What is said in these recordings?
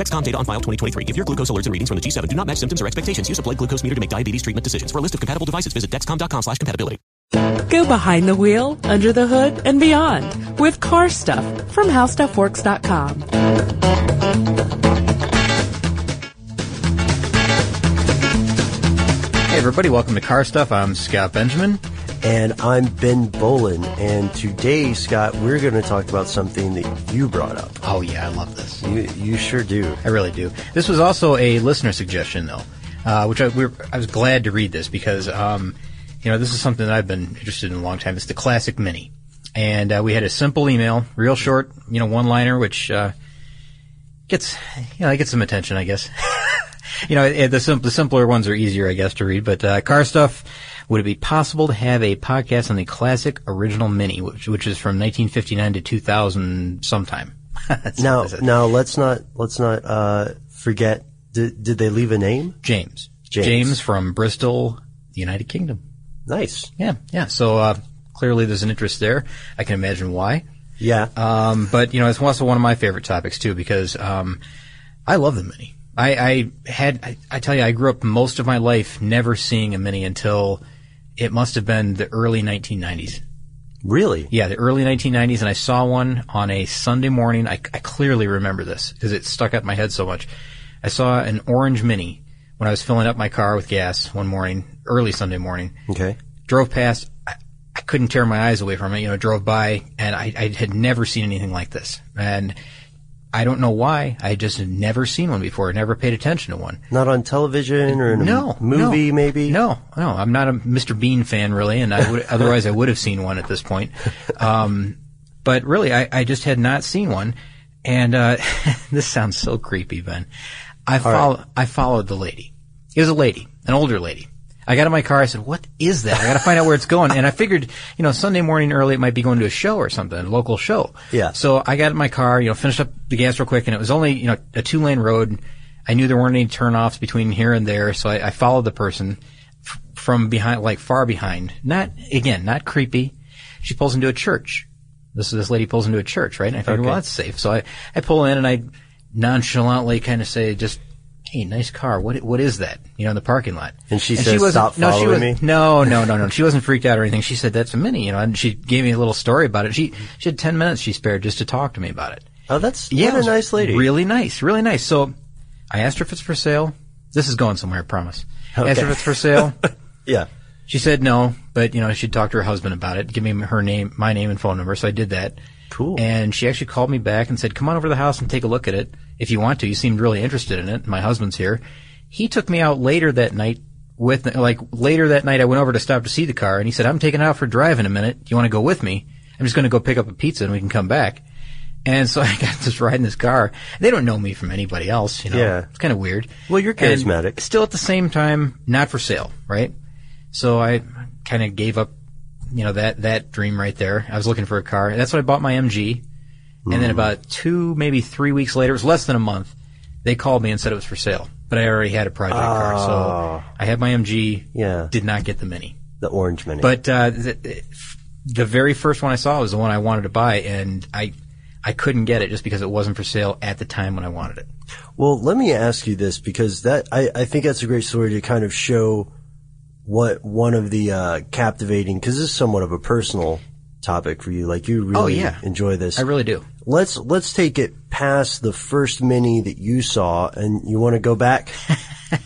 Dexcom data on file 2023. If your glucose alerts and readings from the G7 do not match symptoms or expectations, use a blood glucose meter to make diabetes treatment decisions. For a list of compatible devices, visit dexcom.com slash compatibility. Go behind the wheel, under the hood, and beyond with car stuff from howstuffworks.com. Hey everybody, welcome to Car Stuff. I'm Scott Benjamin. And I'm Ben Bowlin. And today, Scott, we're going to talk about something that you brought up. Oh yeah, I love this. You, you sure do. I really do. This was also a listener suggestion though, uh, which I, we were, I was glad to read this because, um, you know, this is something that I've been interested in a long time. It's the classic Mini. And uh, we had a simple email, real short, you know, one-liner, which uh, gets, you know, gets some attention, I guess. you know, the, sim- the simpler ones are easier, I guess, to read. But uh, car stuff. Would it be possible to have a podcast on the classic original Mini, which, which is from 1959 to 2000 sometime? Now, now let's not let's not uh, forget. Did, did they leave a name? James. James. from Bristol, United Kingdom. Nice. Yeah, yeah. So uh, clearly there's an interest there. I can imagine why. Yeah. Um, but you know, it's also one of my favorite topics too because um, I love the Mini. I, I had, I, I tell you, I grew up most of my life never seeing a Mini until it must have been the early 1990s. really? Yeah, the early 1990s, and I saw one on a Sunday morning. I, I clearly remember this because it stuck out in my head so much. I saw an orange Mini when I was filling up my car with gas one morning, early Sunday morning. Okay. Drove past. I, I couldn't tear my eyes away from it. You know, drove by, and I, I had never seen anything like this. And I don't know why. I just had never seen one before. Never paid attention to one. Not on television or in a No, m- movie, no. maybe. No, no, I'm not a Mr. Bean fan really, and I would otherwise I would have seen one at this point. Um, but really, I, I just had not seen one, and uh, this sounds so creepy, Ben. I follow, I followed the lady. It was a lady, an older lady. I got in my car. I said, "What is that? I got to find out where it's going." And I figured, you know, Sunday morning early, it might be going to a show or something, a local show. Yeah. So I got in my car, you know, finished up the gas real quick, and it was only, you know, a two lane road. I knew there weren't any turnoffs between here and there, so I, I followed the person f- from behind, like far behind. Not again, not creepy. She pulls into a church. This this lady pulls into a church, right? And I figured, Okay. well, that's safe. So I, I pull in and I nonchalantly kind of say, just, hey, nice car. What what is that? You know, in the parking lot. And she says, wasn't- "Stop no, she following was, me." No, no, no, no. She wasn't freaked out or anything. She said that's a mini, you know, and she gave me a little story about it. She she had ten minutes she spared just to talk to me about it. Oh, that's Yeah, what a nice lady. Really nice, really nice. So I asked her if it's for sale. This is going somewhere, I promise. I asked her if it's for sale. Yeah. She said no, but you know she'd talk to her husband about it. Give me her name, my name, and phone number. So I did that. Cool. And she actually called me back and said, "Come on over to the house and take a look at it if you want to. You seemed really interested in it. My husband's here." He took me out later that night. With like later that night, I went over to stop to see the car, and he said, "I'm taking it out for a drive in a minute. Do you want to go with me? I'm just going to go pick up a pizza, and we can come back." And so I got to ride in this car. They don't know me from anybody else, you know. Yeah. It's kind of weird. Well, you're And charismatic. still at the same time, not for sale, right? So I kind of gave up, you know, that, that dream right there. I was looking for a car. And that's when I bought my MG. And then about two, maybe three weeks later, it was less than a month, they called me and said it was for sale. but I already had a project car, so I had my MG. Yeah. Did not get the Mini, The orange mini. but uh, the, the very first one I saw was the one I wanted to buy, and I I couldn't get it just because it wasn't for sale at the time when I wanted it. Well, let me ask you this because that I, I think that's a great story to kind of show what one of the uh, captivating because this is somewhat of a personal topic for you. Like you really Oh, yeah. enjoy this. I really do. Let's let's take it past the first mini that you saw, and you want to go back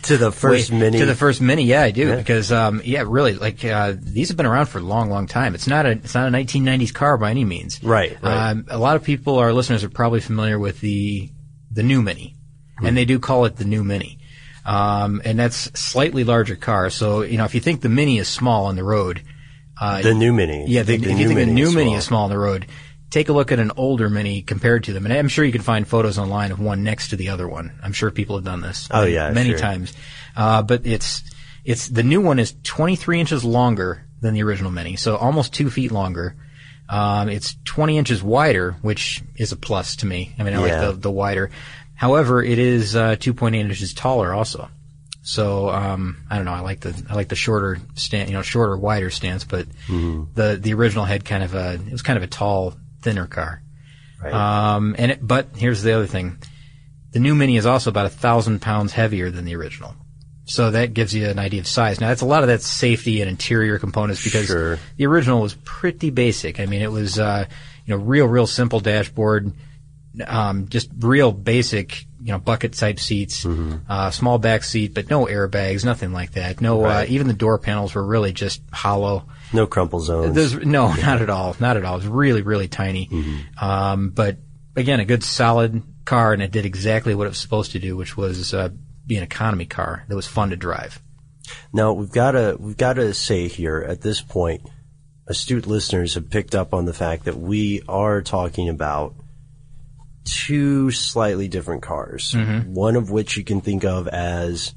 to the first Wait, mini. to the first mini. Yeah, I do Yeah. because um, yeah, really, like uh, these have been around for a long, long time. It's not a it's not a 1990s car by any means. Right, right. Um, a lot of people, our listeners, are probably familiar with the the new mini, and they do call it the new mini. Um, and that's slightly larger car. So you know, if you think the mini is small on the road, uh, the new mini. yeah, the, the if you think the new mini small. is small on the road, take a look at an older mini compared to them. And I'm sure you can find photos online of one next to the other one. I'm sure people have done this. Oh, yeah, many sure. times. Uh, but it's it's the new one is 23 inches longer than the original mini, so almost two feet longer. Um, it's 20 inches wider, which is a plus to me. I mean, I Yeah. like the the wider. However, it is uh, 2.8 inches taller also. So um, I don't know. I like the I like the shorter stand, you know, shorter, wider stance. But Mm-hmm. the the original had kind of a it was kind of a tall, thinner car. Right. Um, and it, but here's the other thing: the new Mini is also about a thousand pounds heavier than the original. So that gives you an idea of size. Now, that's a lot of that safety and interior components because Sure. the original was pretty basic. I mean, it was uh, you know real, real simple dashboard, um, just real basic, you know, bucket type seats, uh, small back seat, but no airbags, nothing like that. No, Right. uh, even the door panels were really just hollow. No crumple zones. There's no, not at all, not at all. It's really, really tiny. Um, but again, a good solid car, and it did exactly what it was supposed to do, which was uh, be an economy car that was fun to drive. Now we've got to we've got to say here at this point, astute listeners have picked up on the fact that we are talking about two slightly different cars. Mm-hmm. One of which you can think of as.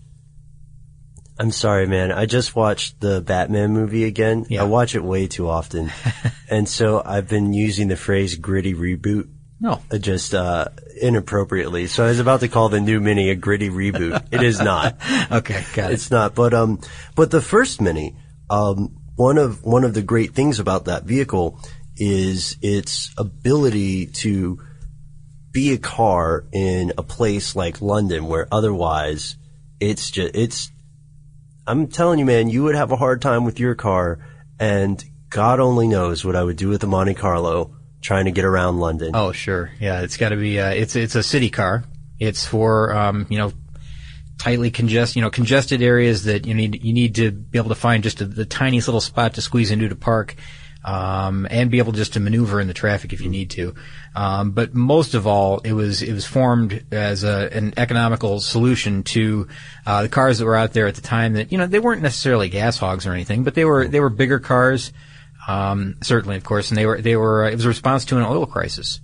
I'm sorry, man. I just watched the Batman movie again. Yeah. I watch it way too often, and so I've been using the phrase "gritty reboot." No, uh, just uh, inappropriately. So I was about to call the new Mini a gritty reboot. It is not. okay, got it. It's not. But um, but the first Mini, um, one of one of the great things about that vehicle is its ability to be a car in a place like London, where otherwise it's just it's. I'm telling you, man, you would have a hard time with your car, and God only knows what I would do with the Monte Carlo trying to get around London. Oh, sure. Yeah, it's got to be. Uh, it's it's a city car. It's for um, you know tightly congested, you know, congested areas that you need you need to be able to find just a, the tiniest little spot to squeeze into to park, um, and be able just to maneuver in the traffic if you need to. Um, but most of all, it was it was formed as a, an economical solution to uh, the cars that were out there at the time. That you know they weren't necessarily gas hogs or anything, but they were they were bigger cars. Um, certainly, of course, and they were they were. Uh, it was a response to an oil crisis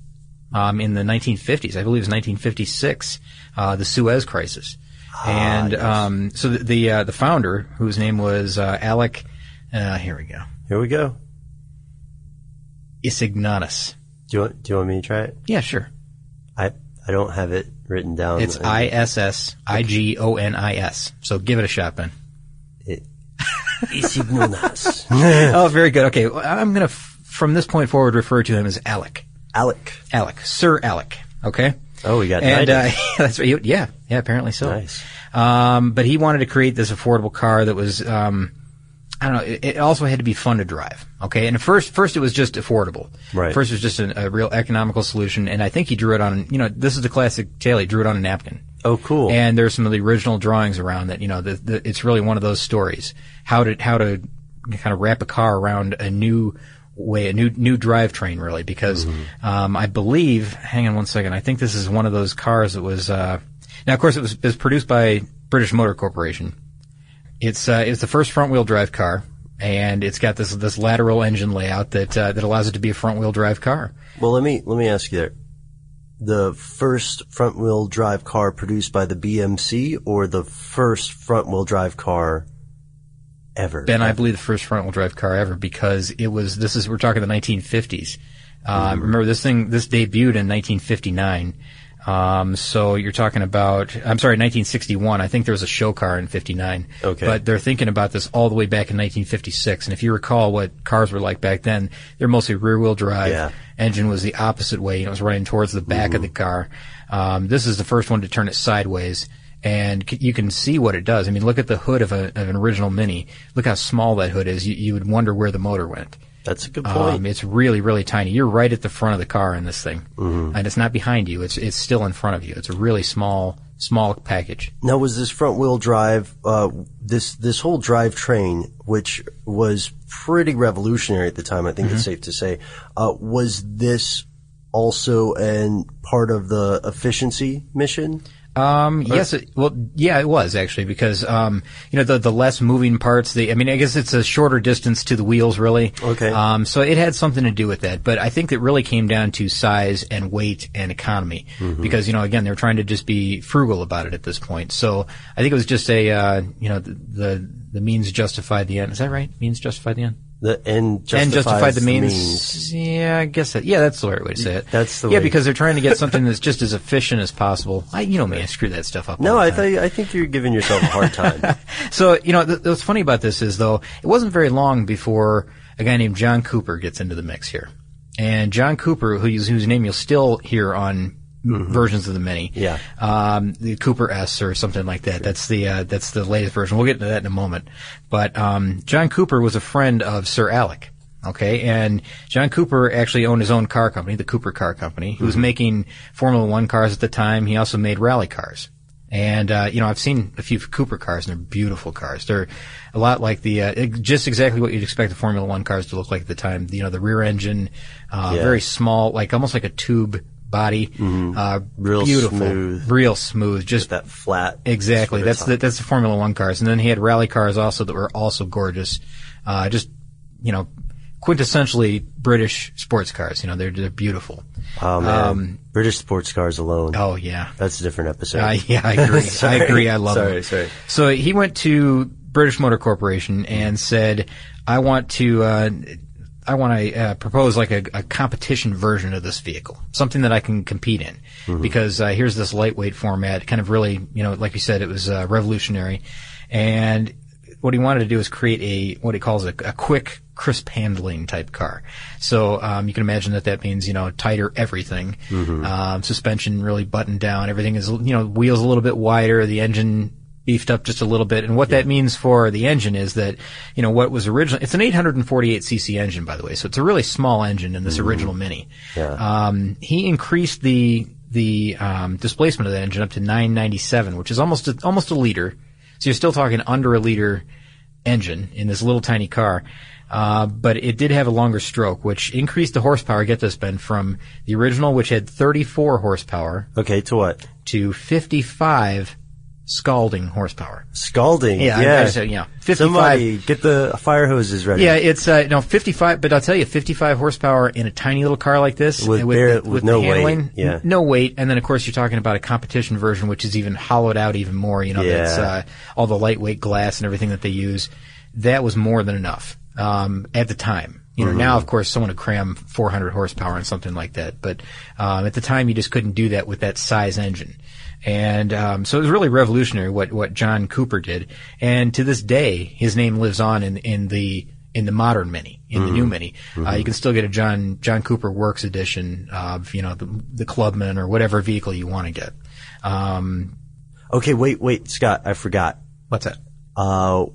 um, in the 1950s. I believe it was 1956, uh, the Suez Crisis, and um, so the the, uh, the founder, whose name was uh, Alec, uh, here we go, Here we go. Isignatus. Do you want, do you want me to try it? Yeah, sure. I I don't have it written down. It's I S S I G O N I S. So give it a shot, Ben. Issigonis. oh, very good. Okay, well, I'm gonna f- from this point forward refer to him as Alec. Alec. Alec, Sir Alec. Okay. Oh, we got and uh, that's right. Yeah, yeah. Apparently so. Nice. Um, but he wanted to create this affordable car that was, um, I don't know. It, it also had to be fun to drive. Okay. And at first, first it was just affordable. Right. First it was just a, a real economical solution. And I think he drew it on. You know, this is the classic tale. He drew it on a napkin. Oh, cool. And there's some of the original drawings around that. You know, the, the, it's really one of those stories. How to how to kind of wrap a car around a new way, a new new drivetrain, really. Because um, I believe, hang on one second, I think this is one of those cars that was. Uh, now, of course, it was, it was produced by British Motor Corporation. It's uh, it's the first front wheel drive car, and it's got this this lateral engine layout that uh, that allows it to be a front wheel drive car. well, let me let me ask you there. The first front wheel drive car produced by the BMC, or the first front wheel drive car ever? Ben, I believe the first front wheel drive car ever because it was. This is we're talking the 1950s. Um, Remember this thing? This debuted in 1959. Um, so you're talking about, I'm sorry, 1961. I think there was a show car in 59. Okay. But they're thinking about this all the way back in 1956. And if you recall what cars were like back then, they're mostly rear wheel drive. Yeah. Engine was the opposite way. You know, it was running towards the back of the car. Um, this is the first one to turn it sideways. And c- you can see what it does. I mean, look at the hood of, a, of an original Mini. Look how small that hood is. You, you would wonder where the motor went. That's a good point. Um, it's really, really tiny. You're right at the front of the car in this thing, Mm-hmm. and it's not behind you. It's it's still in front of you. It's a really small, small package. Now, was this front wheel drive, uh, this, this whole drive train, which was pretty revolutionary at the time, I think Mm-hmm. it's safe to say, uh, was this also an part of the efficiency mission? Um, yes, it, well, yeah, it was actually because um, you know the the less moving parts. The I mean, I guess it's a shorter distance to the wheels, really. Okay. Um, so it had something to do with that, but I think it really came down to size and weight and economy because you know again they're trying to just be frugal about it at this point. So I think it was just a uh, you know the, the the means justified the end. Is that right? Means justified the end. The end justifies and justify the means. means. Yeah, I guess that. Yeah, that's the right way to say it. That's the yeah, way- because they're trying to get something that's just as efficient as possible. I, you know me, I screw that stuff up. No, I think I think you're giving yourself a hard time. So you know, th- what's funny about this is though, it wasn't very long before a guy named John Cooper gets into the mix here, and John Cooper, whose name you'll still hear on versions of the Mini, Yeah. um, the Cooper S or something like that. That's the uh, that's the latest version. We'll get into that in a moment. But um, John Cooper was a friend of Sir Alec. Okay, and John Cooper actually owned his own car company, the Cooper Car Company. He was making Formula One cars at the time. He also made rally cars. And uh, you know, I've seen a few Cooper cars, and they're beautiful cars. They're a lot like the uh, just exactly what you'd expect the Formula One cars to look like at the time. You know, the rear engine, uh, Yeah. very small, like almost like a tube body, uh, Real beautiful, smooth. real smooth. Just that flat. exactly. That's top. the that's the Formula One cars, and then he had rally cars also that were also gorgeous. Uh, just you know, quintessentially British sports cars. You know, they're they're beautiful. Oh man, um, British sports cars alone. Oh yeah, That's a different episode. uh, yeah, I agree. I agree. I love Sorry, it. sorry. So he went to British Motor Corporation and said, "I want to." I want to uh, propose like a, a competition version of this vehicle, something that I can compete in, Mm-hmm. because uh, here's this lightweight format, kind of really, you know, like you said, it was uh, revolutionary, and what he wanted to do is create a what he calls a, a quick, crisp handling type car. So um, you can imagine that that means you know tighter everything, um, suspension really buttoned down, everything is you know wheels a little bit wider, the engine beefed up just a little bit. And what that means for the engine is that, you know, what was originally, it's an 848 cc engine, by the way. So it's a really small engine in this original Mini. Yeah. Um, he increased the, the, um, displacement of the engine up to 997, which is almost, a, almost a liter. So you're still talking under a liter engine in this little tiny car. Uh, but it did have a longer stroke, which increased the horsepower, get this, Ben, from the original, which had 34 horsepower, Okay, to what? to 55 scalding horsepower. Scalding. Yeah, yeah. say, yeah. 55. Somebody get the fire hoses ready. Yeah, it's uh, no 55, but I'll tell you, 55 horsepower in a tiny little car like this With uh, bare- with the no weight, handling, yeah. n- no weight, and then of course you're talking about a competition version, which is even hollowed out even more. You know, Yeah. that's uh, all the lightweight glass and everything that they use. That was more than enough um, at the time. You know, Mm-hmm. now of course someone would cram 400 horsepower on something like that, but um, at the time you just couldn't do that with that size engine. And um, so it was really revolutionary what what John Cooper did. And to this day, his name lives on in in the in the modern Mini, in the new Mini. Uh, you can still get a John John Cooper Works edition of you know the, the Clubman or whatever vehicle you want to get. Um, Okay, wait, wait, Scott, I forgot. what's that? Uh,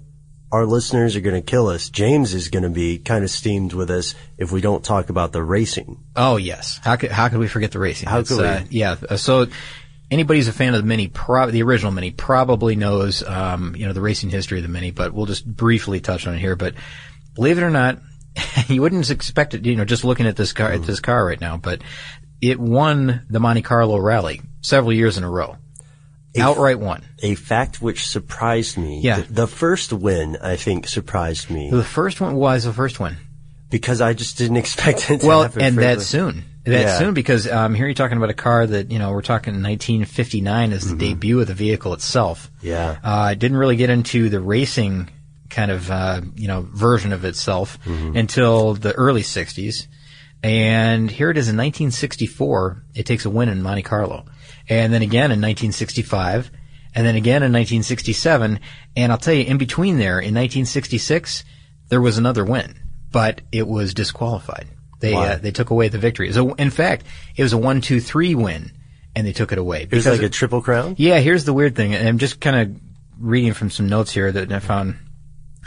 our listeners are going to kill us. James is going to be kind of steamed with us if we don't talk about the racing. Oh yes. How could how could we forget the racing? How It's, could we? Uh, yeah. uh, So anybody who's a fan of the Mini, prob- the original Mini, probably knows um, you know the racing history of the Mini. But we'll just briefly touch on it here. But believe it or not, you wouldn't expect it. You know, just looking at this car at this car right now, but it won the Monte Carlo Rally several years in a row. Outright won. A fact which surprised me. Yeah. The, the first win, I think, surprised me The first one was the first one. because I just didn't expect it to well, happen. and that soon. That Yeah. soon because um, here you're talking about a car that you know we're talking 1959 as the debut of the vehicle itself. Mm-hmm. Yeah. uh, it didn't really get into the racing kind of uh, you know version of itself Mm-hmm. until the early 60s, and here it is in 1964. It takes a win in Monte Carlo, and then again in 1965, and then again in 1967. And I'll tell you, in between there, in 1966, there was another win, but it was disqualified. They uh, they took away the victory. So in fact, it was a one two three win, and they took it away. It was like a triple crown. yeah, here's the weird thing, and I'm just kind of reading from some notes here that I found.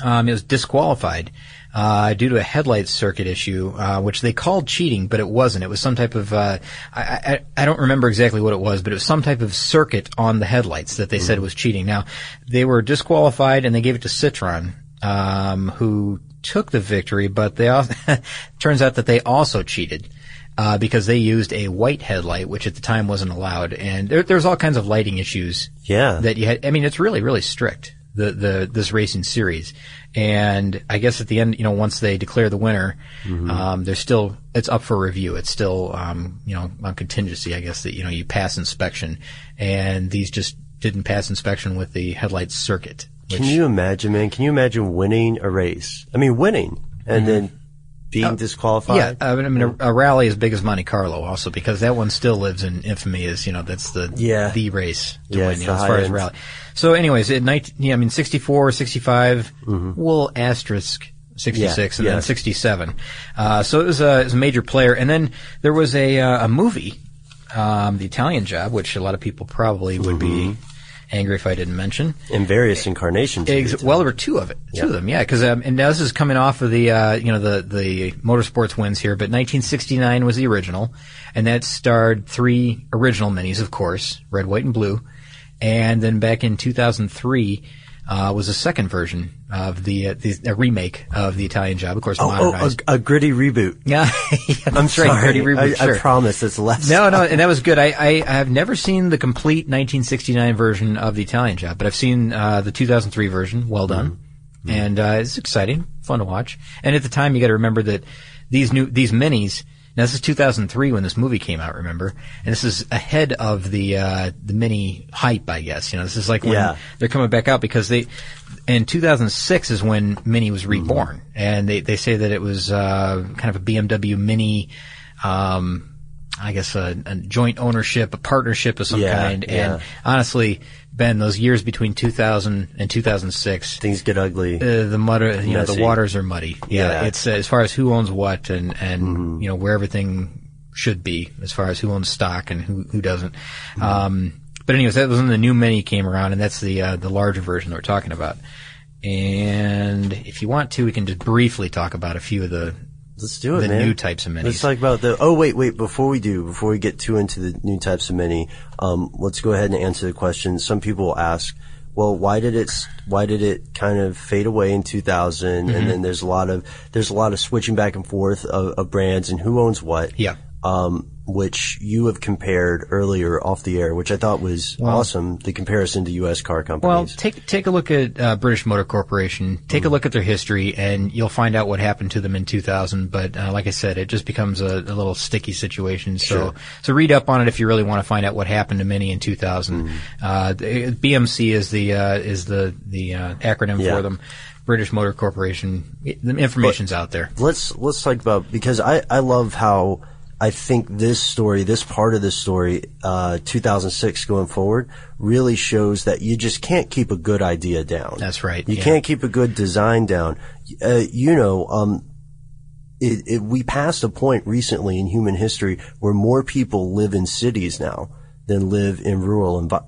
Um, it was disqualified uh, due to a headlight circuit issue, uh, which they called cheating, but it wasn't. It was some type of uh, I, I I don't remember exactly what it was, but it was some type of circuit on the headlights that they said was cheating. Now they were disqualified, and they gave it to Citroën, um, who took the victory, but they also turns out that they also cheated uh, because they used a white headlight, which at the time wasn't allowed, and there, there's all kinds of lighting issues. Yeah. that you had. I mean, it's really really strict the the this racing series, and I guess at the end, you know, once they declare the winner, um, there's still it's up for review. It's still um, you know on contingency. I guess that you know you pass inspection, and these just didn't pass inspection with the headlight circuit. Which, Can you imagine, man? Can you imagine winning a race? I mean, winning and then being disqualified. Mm-hmm. Yeah, I mean, a, a rally as big as Monte Carlo, also because that one still lives in infamy as you know that's the Yeah. the race to Yeah, win you know, as far high as rally. So, anyways, at night, yeah, I mean, 64, 65, Mm-hmm. we'll asterisk. 66 Yeah, and then 67. Uh, so it was, a, it was a major player. And then there was a, uh, a movie, um, The Italian Job, which a lot of people probably would be Mm-hmm. Angry if I didn't mention. in various incarnations. Ex- well, there were two of it, two of them, yeah. Because um, and now this is coming off of the uh, you know the the motorsports wins here, but 1969 was the original, and that starred three original minis, of course, red, white, and blue, and then back in 2003 uh, was a second version of the, uh, the a remake of the Italian Job, of course, oh, oh, a, a gritty reboot. yeah, yeah, I'm sorry. right, gritty reboot, I, sure. I promise it's less. No, no, and that was good. I, I, I have never seen the complete 1969 version of the Italian Job, but I've seen uh, the 2003 version. Well done, and uh, it's exciting, fun to watch. And at the time, you got to remember that these new these minis. Now this is 2003 when this movie came out. Remember, and this is ahead of the uh, the mini hype, I guess. You know, this is like when Yeah. they're coming back out because they in 2006 is when Mini was reborn, Mm-hmm. and they they say that it was uh, kind of a BMW Mini. Um, I guess a, a joint ownership, a partnership of some Yeah, kind. yeah. And honestly, Ben, those years between 2000 and 2006, Things get ugly. uh, the mud, you know, the waters are muddy. Yeah, Yeah. it's uh, as far as who owns what and and you know where everything should be as far as who owns stock and who who doesn't. Um, but anyways, that was when the new Mini came around, and that's the uh, the larger version that we're talking about. And if you want to, we can just briefly talk about a few of the Let's do it, the man. new types of minis. Let's talk about the. Oh wait, wait. Before we do, before we get too into the new types of mini, um, let's go ahead and answer the question. Some people ask, well, why did it? Why did it kind of fade away in 2000? Mm-hmm. And then there's a lot of there's a lot of switching back and forth of, of brands and who owns what. Yeah. Um, which you have compared earlier off the air, which I thought was awesome. The comparison to U.S. car companies. Well, take take a look at uh, British Motor Corporation. Take a look at their history, and you'll find out what happened to them in 2000. But uh, like I said, it just becomes a, a little sticky situation. So so read up on it if you really want to find out what happened to Mini in 2000. Uh, BMC is the uh, is the the uh, acronym Yeah. for them. British Motor Corporation. The information's out there. let's let's talk about because I I love how I think this story, this part of this story, uh, 2006 going forward, really shows that you just can't keep a good idea down. That's right, You yeah. can't keep a good design down. Uh, you know, um, it, it, we passed a point recently in human history where more people live in cities now than live in rural envi-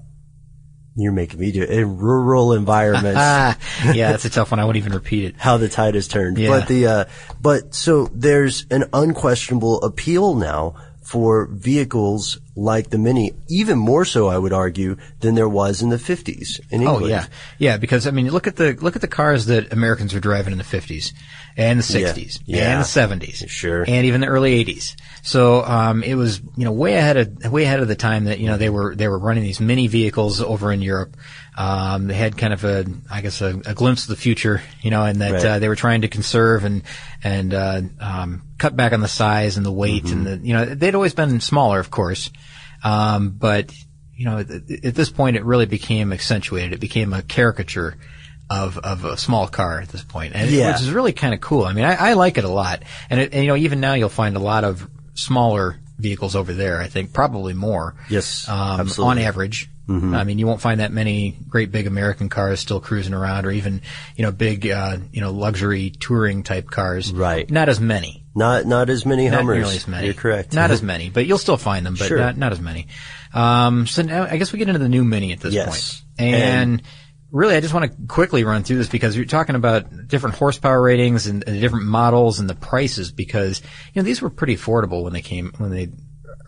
You're making me do it. In rural environments Ah, yeah, that's a tough one. I won't even repeat it. how the tide has turned. Yeah. But the uh, but so there's an unquestionable appeal now for vehicles like the Mini, even more so, I would argue, than there was in the 50s in England. Oh yeah, yeah. Because I mean, look at the look at the cars that Americans were driving in the fifties and the Yeah, sixties yeah. and the seventies, Sure. and even the early eighties. So um, it was you know way ahead of way ahead of the time that you know they were they were running these mini vehicles over in Europe. Um, they had kind of a I guess a, a glimpse of the future, you know, and that Right. uh, they were trying to conserve and and uh, um, cut back on the size and the weight and the you know they'd always been smaller, of course, um, but you know, at, at this point, it really became accentuated. It became a caricature of of a small car at this point, and Yeah. which is really kind of cool. I mean, I, I like it a lot, and, it, and you know, even now you'll find a lot of smaller vehicles over there. I think probably more. Yes, um, on absolutely. Mm-hmm. average. I mean, you won't find that many great big American cars still cruising around, or even you know big uh, you know luxury touring type cars. Right. Not as many. Not not as many Not Hummers. nearly as many. You're correct. Not as many, but you'll still find them, but Sure. not, not as many. Um, so now I guess we get into the new Mini at this Yes. point. And, And- really, I just want to quickly run through this because you're talking about different horsepower ratings and, and different models and the prices because, you know, these were pretty affordable when they came, when they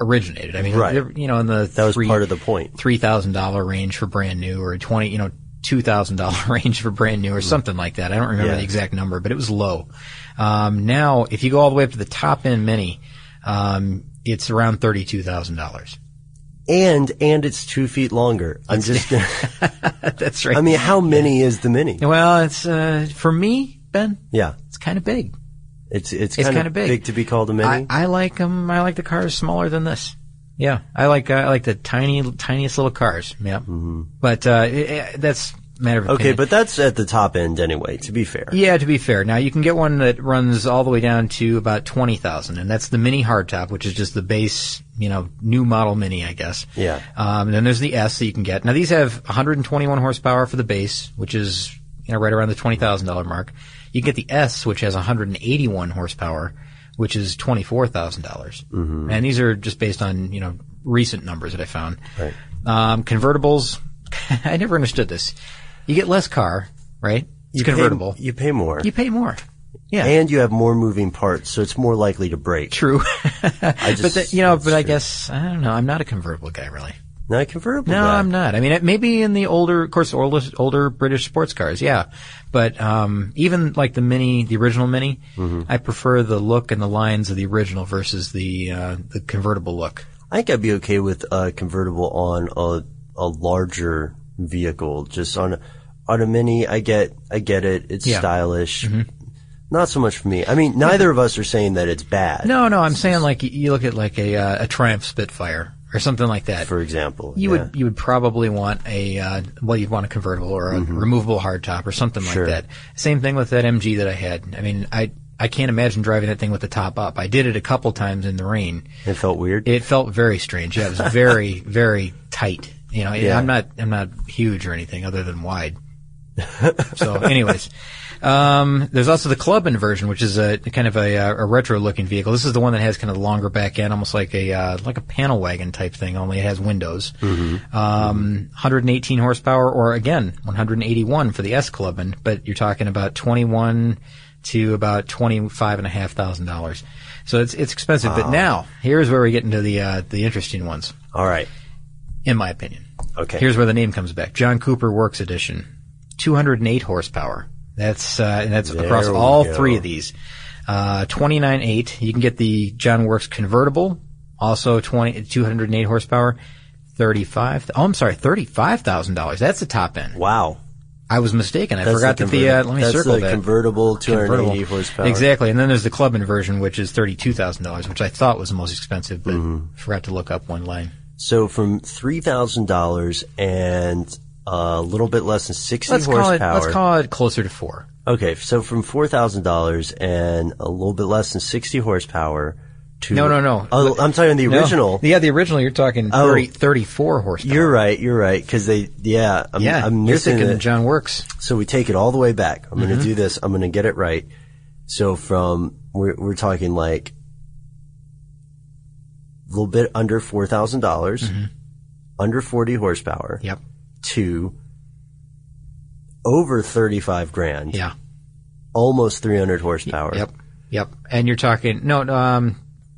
originated. I mean, Right. you know, in the That was three- part of the point. $3,000 range for brand new or 20, you know, $2,000 range for brand new or something like that. I don't remember Yeah. the exact number, but it was low. Um, now, if you go all the way up to the top end Mini, um, it's around $32,000. And and it's two feet longer. I'm just. That's right. I mean, how many is the mini? well, it's, uh, for me, Ben, Yeah, it's kind of big. it's it's, It's kind of big. big. to be called a mini. I, I like them. I like the cars smaller than this. Yeah, I like uh, I like the tiny, tiniest little cars. Yeah, but uh, it, it- that's matter of Mm-hmm. okay, but that's at the top end anyway. To be fair. Yeah, to be fair. Now you can get one that runs all the way down to about twenty thousand, and that's the mini hardtop, which is just the base, you know, new model mini, I guess. Yeah. Um, and then there's the S that you can get. Now these have 121 horsepower for the base, which is you know right around the twenty thousand dollar mark. You can get the S, which has 181 horsepower, which is twenty four thousand dollars. And these are just based on you know recent numbers that I found. Right. Um, convertibles. I never understood this. You get less car, right? It's You pay- convertible. you pay more, You pay more. Yeah. and you have more moving parts, so it's more likely to break. True. I but just, the, you know, but I guess I don't know. I'm not a convertible guy, really. not a convertible. No, guy. I'm not. I mean, it, maybe in the older, of course, older, older British sports cars, yeah. But um, even like the Mini, the original Mini, Mm-hmm. I prefer the look and the lines of the original versus the uh, the convertible look. I think I'd be okay with a convertible on a a larger vehicle. Just on a, on a mini, I get I get it. It's Yeah. Mm-hmm. stylish. Not so much for me. I mean, neither of us are saying that it's bad. No, no, I'm saying like you- look at like a uh, a Triumph Spitfire or something like that. For example, You yeah. would you would probably want a uh, well you'd want a convertible or a removable hardtop or something Mm-hmm. Sure. like that. Same thing with that MG that I had. I mean I I can't imagine driving that thing with the top up. I did it a couple times in the rain. It felt weird. It felt very strange. Yeah, it was very very tight. You know, Yeah. I'm not I'm not huge or anything other than wide. so, anyways, um, there's also the Clubman version, which is a kind of a, uh, a retro-looking vehicle. This is the one that has kind of a longer back end, almost like a uh, like a panel wagon type thing, only it has windows. Um, 118 horsepower, or again, 181 for the S Clubman, but you're talking about 21 to about twenty-five and a half thousand dollars. So it's it's expensive. But now, here's where we get into the uh, the interesting ones, All right. In my opinion. Okay. Here's where the name comes back. John Cooper Works Edition. 208 horsepower. That's, uh, and that's There across all go. three of these. Uh, 29.8. You can get the John Works convertible. Also 20, 208 horsepower. 35. Oh, I'm sorry. $35,000. That's the top end. wow. I was mistaken. I That's forgot the that the, uh, let me that's circle the that. convertible 280 Convertible. horsepower. Exactly. And then there's the Clubman version, which is $32,000, which I thought was the most expensive, but Mm-hmm. forgot to look up one line. So from three thousand dollars and a little bit less than 60 Let's call it, horsepower. let's call it closer to four. okay, so from four thousand dollars and a little bit less than sixty horsepower to No, no, no. Oh, I'm talking the No. original. Yeah, the original. You're talking Oh. 34 horsepower. You're right. You're right. Because they, yeah, I'm, yeah, I'm you're thinking it. John Works. So we take it all the way back. I'm Mm-hmm. going to do this. I'm going to get it right. So from we're we're talking like little bit under four dollars, under forty horsepower, Mm-hmm. Yep. to over thirty five grand, Yeah. almost three hundred horsepower. Yep. Yep. And you're talking no, um,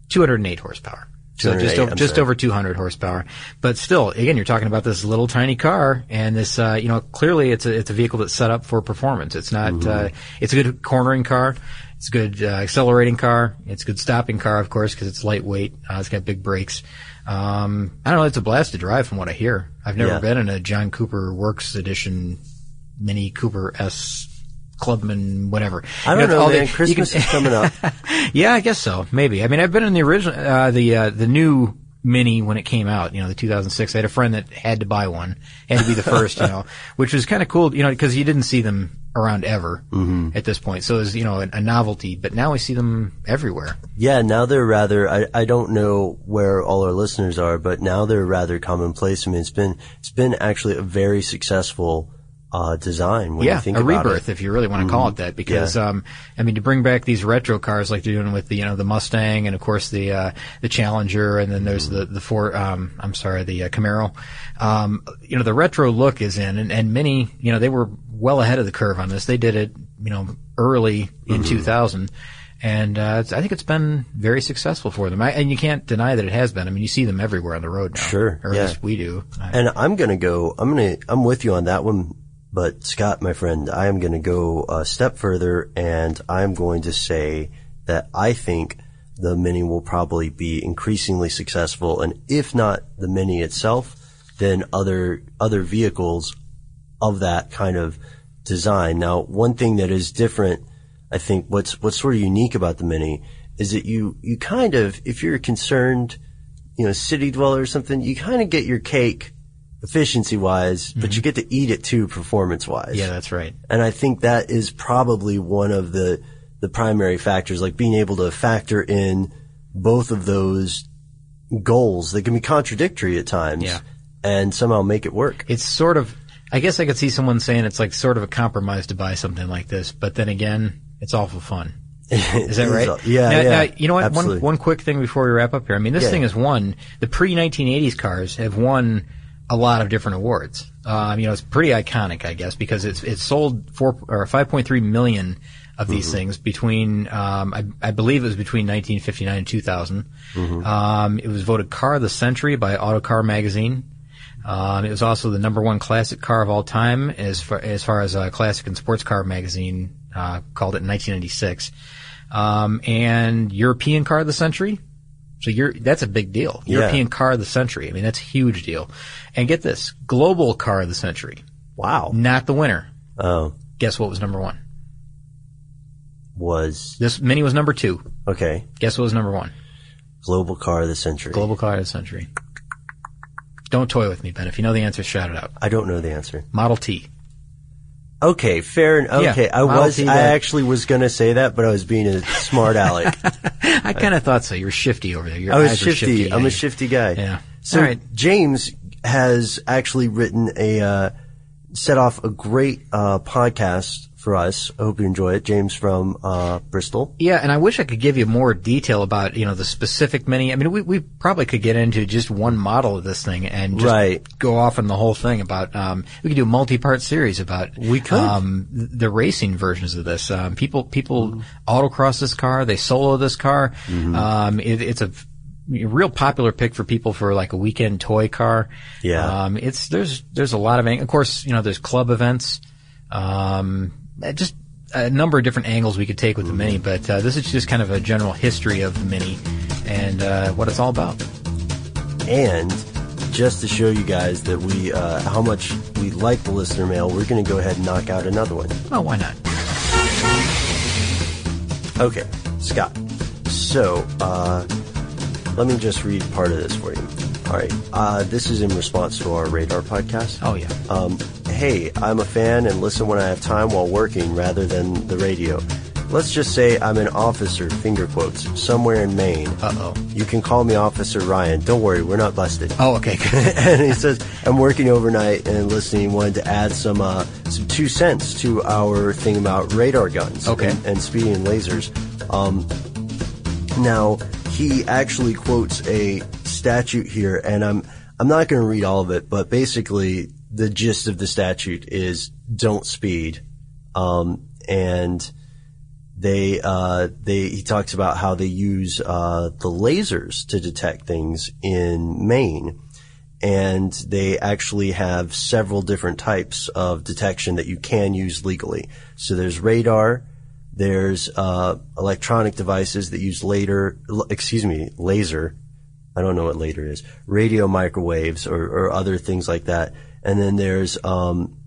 208 horsepower. So just 208, over, just over 200 horsepower. But still, again, you're talking about this little tiny car, and this, uh, you know, clearly it's a it's a vehicle that's set up for performance. It's not. Mm-hmm. Uh, it's a good cornering car. It's a good uh, accelerating car. It's a good stopping car, of course, because it's lightweight. Uh, it's got big brakes. Um, I don't know. It's a blast to drive, from what I hear. I've never Yeah. been in a John Cooper Works Edition Mini Cooper S Clubman, whatever. I don't know, all man. you Christmas can- is coming up. yeah, I guess so. Maybe. I mean, I've been in the original, uh, the uh, the new Mini when it came out, you know, the 2006. I had a friend that had to buy one, had to be the first, you know, which was kind of cool, you know, because you didn't see them around ever Mm-hmm. at this point. So it was, you know, a, a novelty, but now we see them everywhere. Yeah, now they're rather. I, I don't know where all our listeners are, but now they're rather commonplace. I mean, it's been it's been actually a very successful uh, design when yeah, you think a about rebirth, it. if you really want to call it that, because Yeah. um, I mean, to bring back these retro cars like they're doing with the you know the Mustang and of course the uh, the Challenger, and then there's the the Ford. Um, I'm sorry, the uh, Camaro. Um, you know, the retro look is in, and, and Mini, you know, they were well ahead of the curve on this. They did it, you know, early in 2000. And uh, I think it's been very successful for them, I, and you can't deny that it has been. I mean, you see them everywhere on the road now. Sure, or yeah. at least we do. And I'm gonna go. I'm gonna. I'm with you on that one. But Scott, my friend, I am gonna go a step further, and I'm going to say that I think the Mini will probably be increasingly successful, and if not the Mini itself, then other other vehicles of that kind of design. Now, one thing that is different, I think, what's what's sort of unique about the Mini is that you you kind of, if you're a concerned you know, city dweller or something, you kind of get your cake efficiency wise, but you get to eat it too performance wise. Mm-hmm. yeah, that's right. And I think that is probably one of the, the primary factors, like being able to factor in both of those goals. They can be contradictory at times Yeah. and somehow make it work. it's sort of I guess I could see someone saying it's like sort of a compromise to buy something like this, but then again, it's awful fun. Is that right? yeah, Now- yeah. now, you know what? One one quick thing before we wrap up here. I mean, this Yeah. thing has won the pre 1980s cars have won a lot of different awards. Um, you know, it's pretty iconic, I guess, because it's it's sold four or 5.3 million of these Mm-hmm. things between um, I, I believe it was between 1959 and 2000. Mm-hmm. Um, it was voted Car of the Century by Autocar magazine. Um, it was also the number one classic car of all time as far as, far as uh, classic and sports car magazine uh, called it in 1996. Um, and European car of the century. So you're, that's a big deal. Yeah. European car of the century. I mean, that's a huge deal. And get this, global car of the century. Wow. Not the winner. Oh, Guess what was number one? was, This Mini was number two. okay. Guess what was number one? Global car of the century. Global car of the century. Don't toy with me, Ben. If you know the answer, shout it out. I don't know the answer. Model T. Okay, fair. Yeah, Okay, I was. I actually was going to say that, but I was being a smart aleck. I kind of thought so. You're shifty over there. Your I was are shifty. I'm yeah. a shifty guy. Yeah. So All right. James has actually written a uh, set off a great uh, podcast for us. I hope you enjoy it. James from uh, Bristol. Yeah, and I wish I could give you more detail about you know the specific mini. I mean, we we probably could get into just one model of this thing and just Right. go off on the whole thing about. Um, we could do a multi-part series about We could. um, the racing versions of this. Um, people people Mm-hmm. autocross this car. They solo this car. Um, it, it's a real popular pick for people for like a weekend toy car. Yeah. Um, it's there's there's a lot of of course you know there's club events. Um, just a number of different angles we could take with the Mini, but uh, this is just kind of a general history of the Mini and uh, what it's all about. And just to show you guys that we uh, how much we like the listener mail, we're going to go ahead and knock out another one. Oh, why not? Okay, Scott. So, uh, let me just read part of this for you. All right. Uh, this is in response to our Radar podcast. Oh yeah. Um, hey, I'm a fan and listen when I have time while working rather than the radio. Let's just say I'm an officer, finger quotes, somewhere in Maine. Uh oh. You can call me Officer Ryan. Don't worry, we're not busted. Oh, okay. and he says, I'm working overnight and listening. Wanted to add some uh, some two cents to our thing about radar guns Okay. and, and speeding and lasers. Um, now he actually quotes a statute here, and I'm I'm not going to read all of it, but basically the gist of the statute is don't speed, um, and they uh, they he talks about how they use uh, the lasers to detect things in Maine, and they actually have several different types of detection that you can use legally. So there's radar, there's uh, electronic devices that use later, excuse me, laser. I don't know what later is. Radio microwaves or, or other things like that. And then there's um,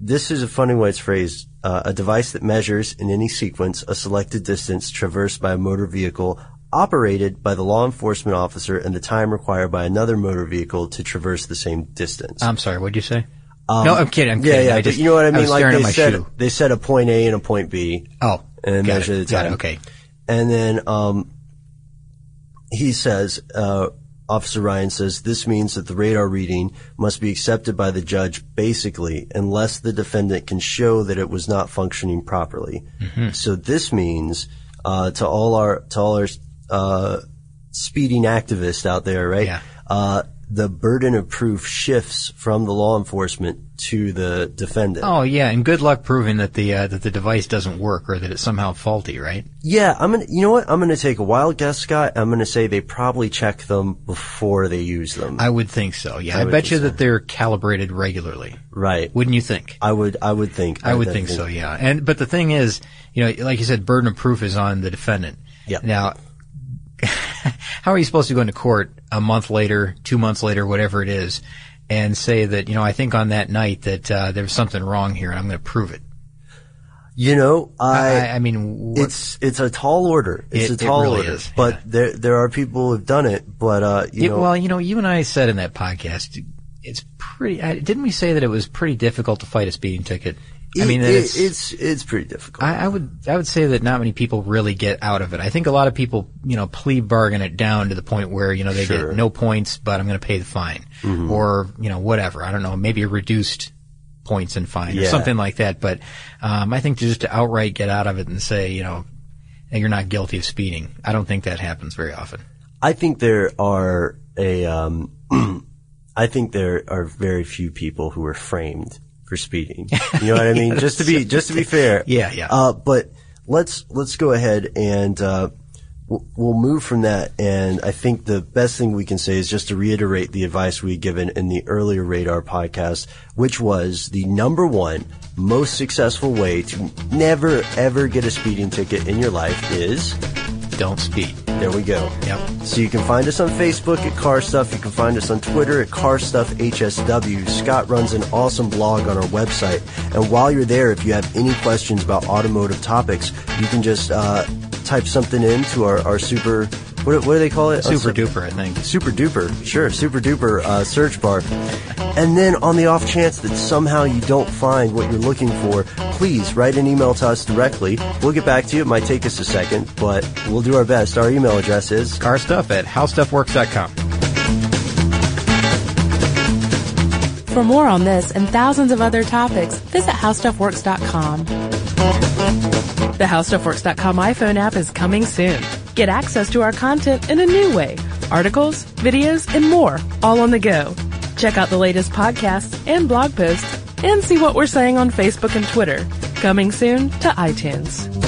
this is a funny way it's phrased. Uh, a device that measures in any sequence a selected distance traversed by a motor vehicle operated by the law enforcement officer and the time required by another motor vehicle to traverse the same distance. I'm sorry. What'd you say? no, I'm kidding. I'm Um, yeah, yeah, I just, you know what I mean? was like they said, shoe. they said a point A and a point B. Oh, and measure it. the Got time. it. Okay. And then um, he says, uh, Officer Ryan says, this means that the radar reading must be accepted by the judge basically unless the defendant can show that it was not functioning properly. Mm-hmm. So this means uh, to all our to all our uh, speeding activists out there, right? Yeah. Uh, the burden of proof shifts from the law enforcement to the defendant. Oh yeah, and good luck proving that the uh, that the device doesn't work or that it's somehow faulty, right? Yeah, I'm gonna. You know what? I'm gonna take a wild guess, Scott. I'm gonna say they probably check them before they use them. I would think so. Yeah, I I, bet you so. that they're calibrated regularly. right. Wouldn't you think? I would. I would think. I would think so. Yeah, and but the thing is, you know, like you said, burden of proof is on the defendant. Yeah. Now, how are you supposed to go into court a month later, two months later, whatever it is, and say that you know I think on that night that uh, there was something wrong here, and I'm going to prove it? You know, I, I. I mean, it's it's a tall order. It's It- a it tall really order. is, But there there are people who've done it. But uh, you it- know, well, you know, you and I said in that podcast, it's pretty. Didn't we say that it was pretty difficult to fight a speeding ticket? I mean, it- it's, it's it's pretty difficult. I, I would I would say that not many people really get out of it. I think a lot of people, you know, plea bargain it down to the point where you know they Sure. get no points, but I'm going to pay the fine, Mm-hmm. or you know whatever. I don't know, maybe a reduced points and fine or something like that. But um, I think just to outright get out of it and say, you know, "Hey, you're not guilty of speeding. I don't think that happens very often. I think there are a. Um, I think there are very few people who are framed for speeding. You know what I mean? just to be just to be fair. Yeah, yeah. Uh, but let's let's go ahead and uh, we'll, we'll move from that. And I think the best thing we can say is just to reiterate the advice we given in the earlier Radar podcast, which was the number one most successful way to never ever get a speeding ticket in your life is. Don't speed." There we go. Yep. So you can find us on Facebook at Car Stuff. You can find us on Twitter at Car Stuff HSW. Scott runs an awesome blog on our website. And while you're there, if you have any questions about automotive topics, you can just uh, type something into our, our super, what, do- what do they call it? Super Uh, duper, I think. Super duper, sure, super duper uh, search bar. And then on the off chance that somehow you don't find what you're looking for, please write an email to us directly. We'll get back to you. It might take us a second, but we'll do our best. Our email address is Car stuff at howstuffworks.com. For more on this and thousands of other topics, visit howstuffworks.com. The howstuffworks.com iPhone app is coming soon. Get access to our content in a new way. Articles, videos, and more, all on the go. Check out the latest podcasts and blog posts and see what we're saying on Facebook and Twitter. Coming soon to iTunes.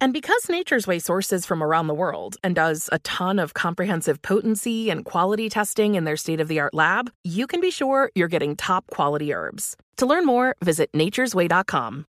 And because Nature's Way sources from around the world and does a ton of comprehensive potency and quality testing in their state of the art lab, you can be sure you're getting top quality herbs. To learn more, visit naturesway.com.